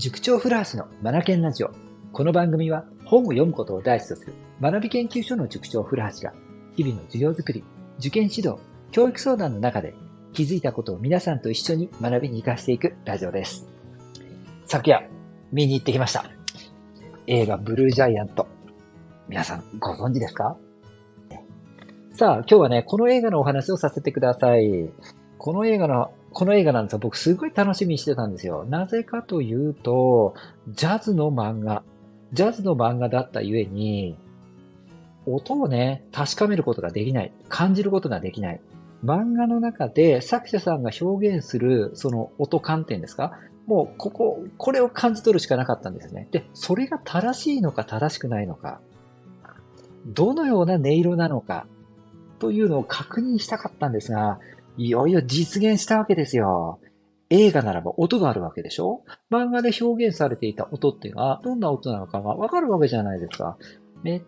塾長古橋のマナケンラジオ。この番組は本を読むことを第一とする学び研究所の塾長古橋が日々の授業づくり、受験指導、教育相談の中で気づいたことを皆さんと一緒に学びに活かしていくラジオです。昨夜見に行ってきました。映画ブルージャイアント。皆さんご存知ですか？さあ、今日はね、この映画のお話をさせてください。この映画のこの映画なんですよ。僕すごい楽しみにしてたんですよ。なぜかというと、ジャズの漫画。ジャズの漫画だったゆえに、音をね、確かめることができない。感じることができない。漫画の中で作者さんが表現するその音観点ですか？もうここ、これを感じ取るしかなかったんですね。で、それが正しいのか正しくないのか、どのような音色なのか、というのを確認したかったんですが、いよいよ実現したわけですよ。映画ならば音があるわけでしょ？漫画で表現されていた音っていうのはどんな音なのかがわかるわけじゃないですか。めっ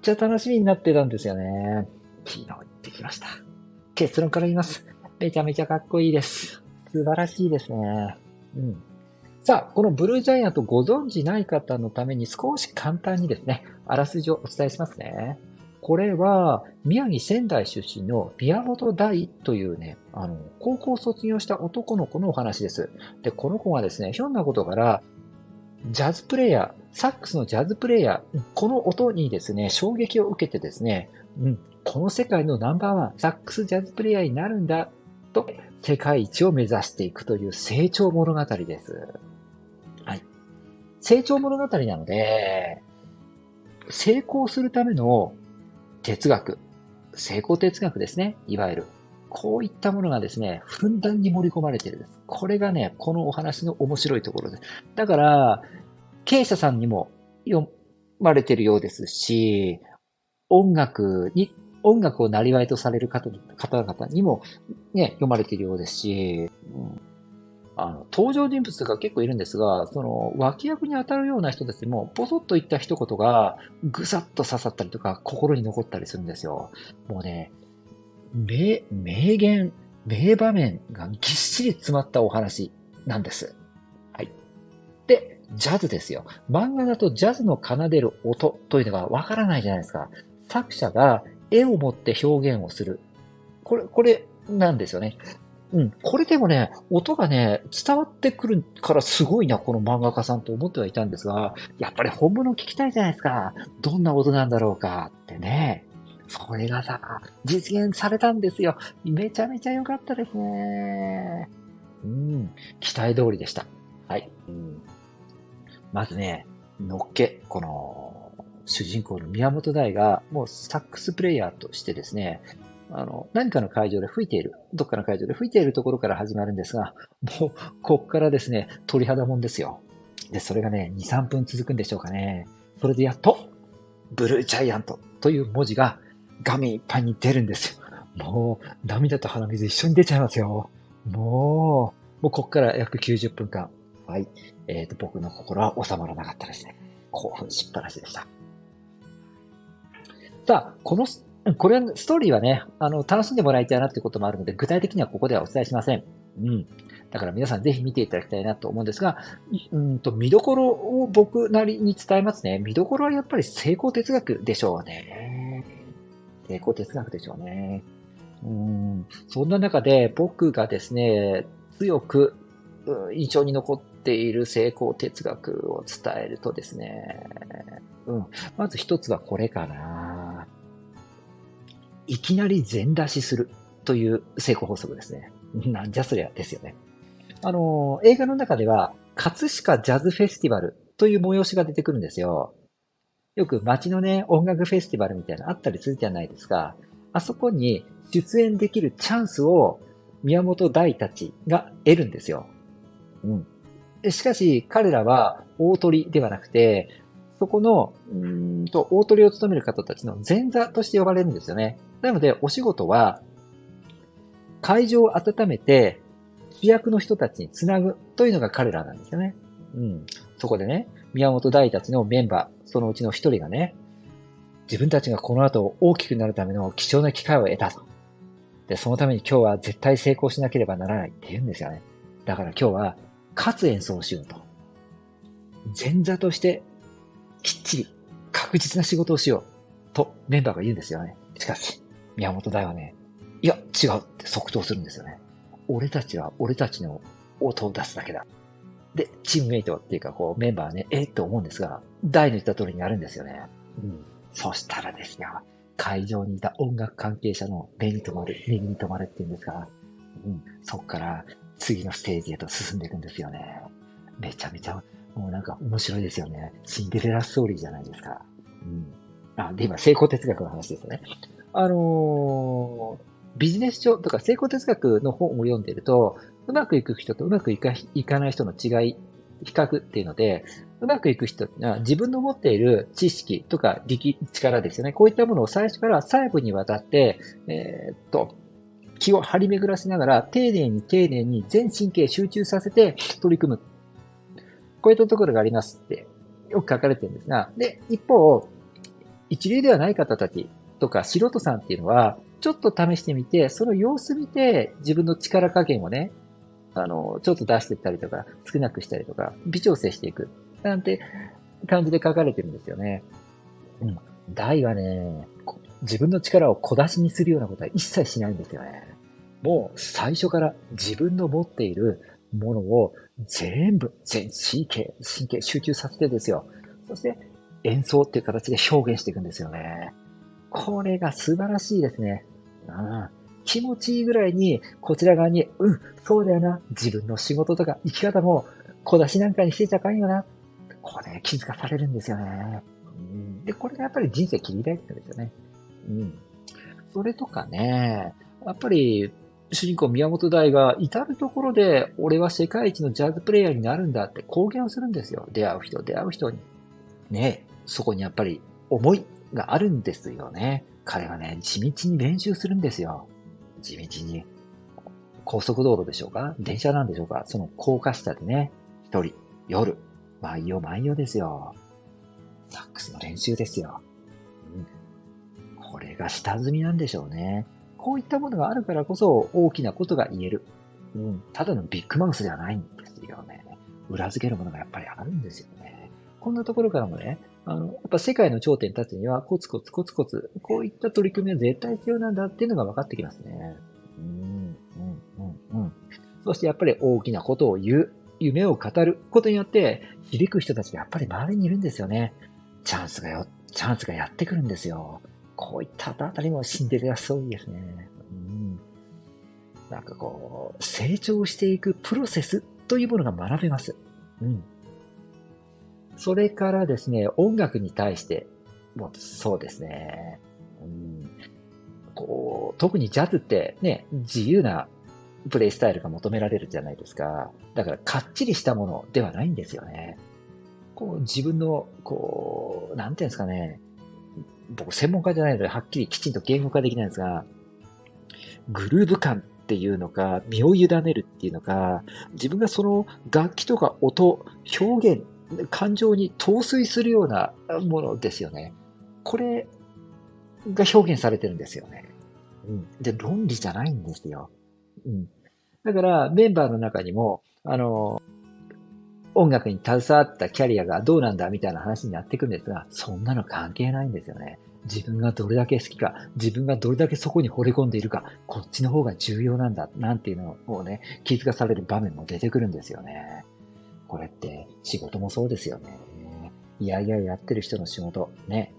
ちゃ楽しみになってたんですよね。昨日行ってきました。結論から言います。めちゃめちゃかっこいいです。素晴らしいですね。うん。さあ、このブルージャイアントご存知ない方のために少し簡単にですね、あらすじをお伝えしますね。これは、宮城仙台出身の宮本大というね、あの、高校卒業した男の子のお話です。で、この子がですね、ひょんなことから、ジャズプレイヤー、サックスのジャズプレイヤー、この音にですね、衝撃を受けてですね、うん、この世界のナンバーワン、サックスジャズプレイヤーになるんだ、と、世界一を目指していくという成長物語です。はい。成長物語なので、成功するための哲学、成功哲学ですね。いわゆる。こういったものがですね、ふんだんに盛り込まれてるです。これがね、このお話の面白いところです。だから、経営者さんにも読まれてるようですし、音楽に、音楽をなりとされる方方々にもね、読まれているようですし、うんあの、登場人物が結構いるんですが、その、脇役に当たるような人たちも、ポソッと言った一言が、ぐさっと刺さったりとか、心に残ったりするんですよ。もうね、名、名言、名場面がぎっしり詰まったお話なんです。はい。で、ジャズですよ。漫画だとジャズの奏でる音というのがわからないじゃないですか。作者が絵を持って表現をする。これ、これなんですよね。うん。これでもね、音がね、伝わってくるからすごいな、この漫画家さんと思ってはいたんですが、やっぱり本物聞きたいじゃないですか。どんな音なんだろうかってね。それがさ、実現されたんですよ。めちゃめちゃ良かったですね。うん。期待通りでした。はい。うん、まずね、のっけ、この、主人公の宮本大が、もうサックスプレイヤーとしてですね、あの、何かの会場で吹いている、どっかの会場で吹いているところから始まるんですが、もう、こっからですね、鳥肌もんですよ。で、それがね、2、3分続くんでしょうかね。それでやっと、ブルージャイアントという文字が画面いっぱいに出るんですよ。もう、涙と鼻水一緒に出ちゃいますよ。もう、もうこっから約90分間。はい。えっ、ー、と、僕の心は収まらなかったですね。興奮しっぱなしでした。さあ、このこれ、ストーリーはね、あの、楽しんでもらいたいなってこともあるので、具体的にはここではお伝えしません。うん。だから皆さんぜひ見ていただきたいなと思うんですが、うんと、見どころを僕なりに伝えますね。見どころはやっぱり成功哲学でしょうね。成功哲学でしょうね。うん。そんな中で僕がですね、強く印象に残っている成功哲学を伝えるとですね、うん。まず一つはこれかな。いきなり全出しするという成功法則ですね。なんじゃそりゃですよね。あの、映画の中では、葛飾ジャズフェスティバルという催しが出てくるんですよ。よく街のね、音楽フェスティバルみたいなのあったりするじゃないですか。あそこに出演できるチャンスを宮本大たちが得るんですよ。うん。しかし、彼らは大鳥ではなくて、そこの、うんと、大鳥を務める方たちの前座として呼ばれるんですよね。なので、お仕事は、会場を温めて、主役の人たちにつなぐというのが彼らなんですよね。うん。そこでね、宮本大たちのメンバー、そのうちの一人がね、自分たちがこの後大きくなるための貴重な機会を得たと。で、そのために今日は絶対成功しなければならないって言うんですよね。だから今日は、勝つ演奏をしようと。前座としてきっちり確実な仕事をしようとメンバーが言うんですよね。しかし、宮本大はね、いや、違うって即答するんですよね。俺たちは俺たちの音を出すだけだ。で、チームメイトっていうか、こう、メンバーはね、えって思うんですが、大の言った通りにやるんですよね。うん。そしたらですね、会場にいた音楽関係者の目に留まる、耳に留まるっていうんですか、うん。そっから次のステージへと進んでいくんですよね。めちゃめちゃ、もうなんか面白いですよね。シンデレラストーリーじゃないですか。うん。あ、で、今、成功哲学の話ですよね。あのー、ビジネス書とか成功哲学の本を読んでると、うまくいく人とうまくいかいかない人の違い、比較っていうので、うまくいく人は自分の持っている知識とか力、力ですよね。こういったものを最初から細部にわたって、えー、っと、気を張り巡らせながら、丁寧に丁寧に全神経集中させて取り組む。こういったところがありますって、よく書かれてるんですが、で、一方、一流ではない方たちとか素人さんっていうのは、ちょっと試してみて、その様子見て自分の力加減をね、あの、ちょっと出していったりとか、少なくしたりとか、微調整していく。なんて感じで書かれてるんですよね。うん。大はね、自分の力を小出しにするようなことは一切しないんですよね。もう最初から自分の持っているものを全部、全神経、神経集中させてですよ。そして演奏っていう形で表現していくんですよね。これが素晴らしいですね。あ気持ちいいぐらいに、こちら側に、うん、そうだよな。自分の仕事とか生き方も、小出しなんかにしてちゃあかんよな。これ、気づかされるんですよね。うん、で、これがやっぱり人生切り開いてるんですよね。うん。それとかね、やっぱり、主人公宮本大が至るところで、俺は世界一のジャズプレイヤーになるんだって公言をするんですよ。出会う人、出会う人に。ねそこにやっぱり思いがあるんですよね。彼はね、地道に練習するんですよ。地道に。高速道路でしょうか？電車なんでしょうか？その高架下でね、一人、夜、毎夜毎夜ですよ。サックスの練習ですよ。うん。これが下積みなんでしょうね。こういったものがあるからこそ大きなことが言える。うん。ただのビッグマウスではないんですよね。裏付けるものがやっぱりあるんですよね。こんなところからもね、あの、やっぱ世界の頂点に立つには、コツコツコツコツ、こういった取り組みは絶対必要なんだっていうのが分かってきますね。うん、うん、うん、うん。そしてやっぱり大きなことを言う、夢を語ることによって、響く人たちがやっぱり周りにいるんですよね。チャンスがよ、チャンスがやってくるんですよ。こういったあたりもシンデレラストーリーですね。うん。なんかこう、成長していくプロセスというものが学べます。うん。それからですね、音楽に対して、もうそうですね、うん、こう、特にジャズってね、自由なプレイスタイルが求められるじゃないですか。だからかっちりしたものではないんですよね。こう自分の、こう、なんていうんですかね、僕専門家じゃないのではっきりきちんと言語化できないんですが、グルーヴ感っていうのか、身を委ねるっていうのか、自分がその楽器とか音、表現感情に陶酔するようなものですよね。これが表現されてるんですよね。うん。で、論理じゃないんですよ。うん。だから、メンバーの中にも、あの、音楽に携わったキャリアがどうなんだみたいな話になってくるんですが、そんなの関係ないんですよね。自分がどれだけ好きか、自分がどれだけそこに惚れ込んでいるか、こっちの方が重要なんだ、なんていうのをね、気づかされる場面も出てくるんですよね。これって仕事もそうですよね。いやいややってる人の仕事、ね、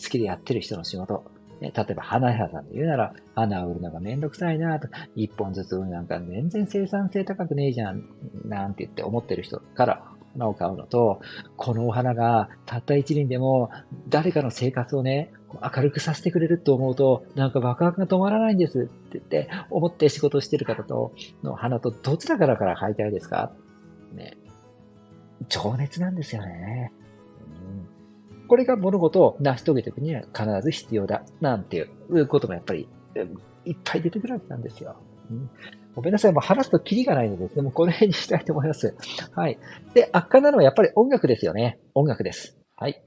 好きでやってる人の仕事、ね、例えば花屋さんで言うなら、花を売るのがめんどくさいなと、一本ずつ売るなんか全然生産性高くねえじゃん、なんて言って思ってる人から花を買うのと、このお花がたった一輪でも誰かの生活をね、明るくさせてくれると思うと、なんかワクワクが止まらないんですって言って、思って仕事をしてる方と、の花とどちらからから買いたいですか？ね。情熱なんですよね。うん、これが物事を成し遂げていくには必ず必要だ。なんていうこともやっぱり、いっぱい出てくるわけなんですよ。うん、ごめんなさい。もう話すとキリがないのででもこの辺にしたいと思います。はい。で、圧巻なのはやっぱり音楽ですよね。音楽です。はい。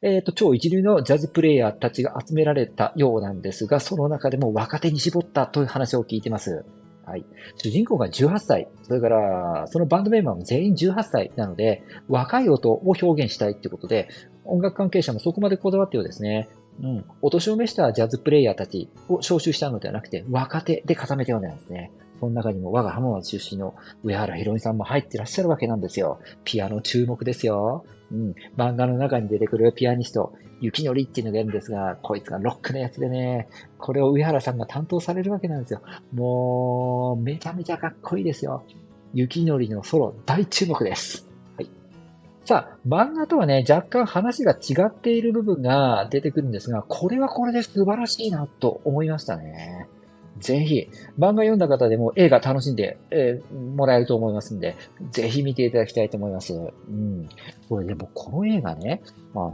えっ、ー、と、超一流のジャズプレイヤーたちが集められたようなんですが、その中でも若手に絞ったという話を聞いてます。はい。主人公が18歳、それから、そのバンドメンバーも全員18歳なので、若い音を表現したいってことで、音楽関係者もそこまでこだわってようですね。うん。お年を召したジャズプレイヤーたちを招集したのではなくて、若手で固めたようなんですね。その中にも我が浜松出身の上原ひろみさんも入ってらっしゃるわけなんですよ。ピアノ注目ですよ。うん。漫画の中に出てくるピアニスト、雪のりっていうのがいるんですが、こいつがロックのやつでね、これを上原さんが担当されるわけなんですよ。もう、めちゃめちゃかっこいいですよ。雪のりのソロ、大注目です。はい。さあ、漫画とはね、若干話が違っている部分が出てくるんですが、これはこれで素晴らしいなと思いましたね。ぜひ、漫画読んだ方でも映画楽しんで、えー、もらえると思いますんで、ぜひ見ていただきたいと思います。うん。これでもこの映画ね、あの、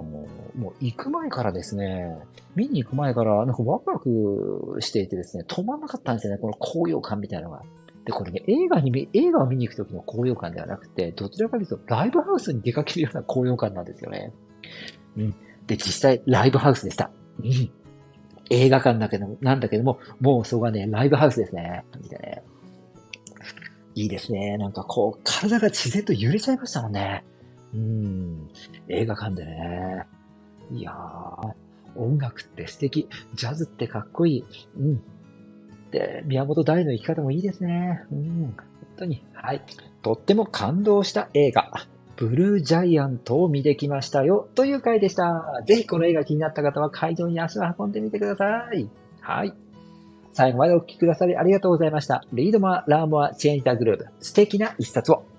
もう行く前からですね、見に行く前から、なんかワクワクしていてですね、止まんなかったんですよね、この高揚感みたいなのが。で、これね、映画に、映画を見に行くときの高揚感ではなくて、どちらかというと、ライブハウスに出かけるような高揚感なんですよね。うん。で、実際、ライブハウスでした。うん。映画館だけど、なんだけども、もうそこはね、ライブハウスですね。見てね。いいですね。なんかこう、体が自然と揺れちゃいましたもんね。うん。映画館でね。いやー、音楽って素敵。ジャズってかっこいい。うん。で、宮本大の生き方もいいですね。うん。本当に。はい。とっても感動した映画。ブルージャイアントを見てきましたよという回でした。ぜひこの映画気になった方は会場に足を運んでみてください。はい。最後までお聴きくださりありがとうございました。リードマー・ラーモア・チェンジタグループ。素敵な一冊を。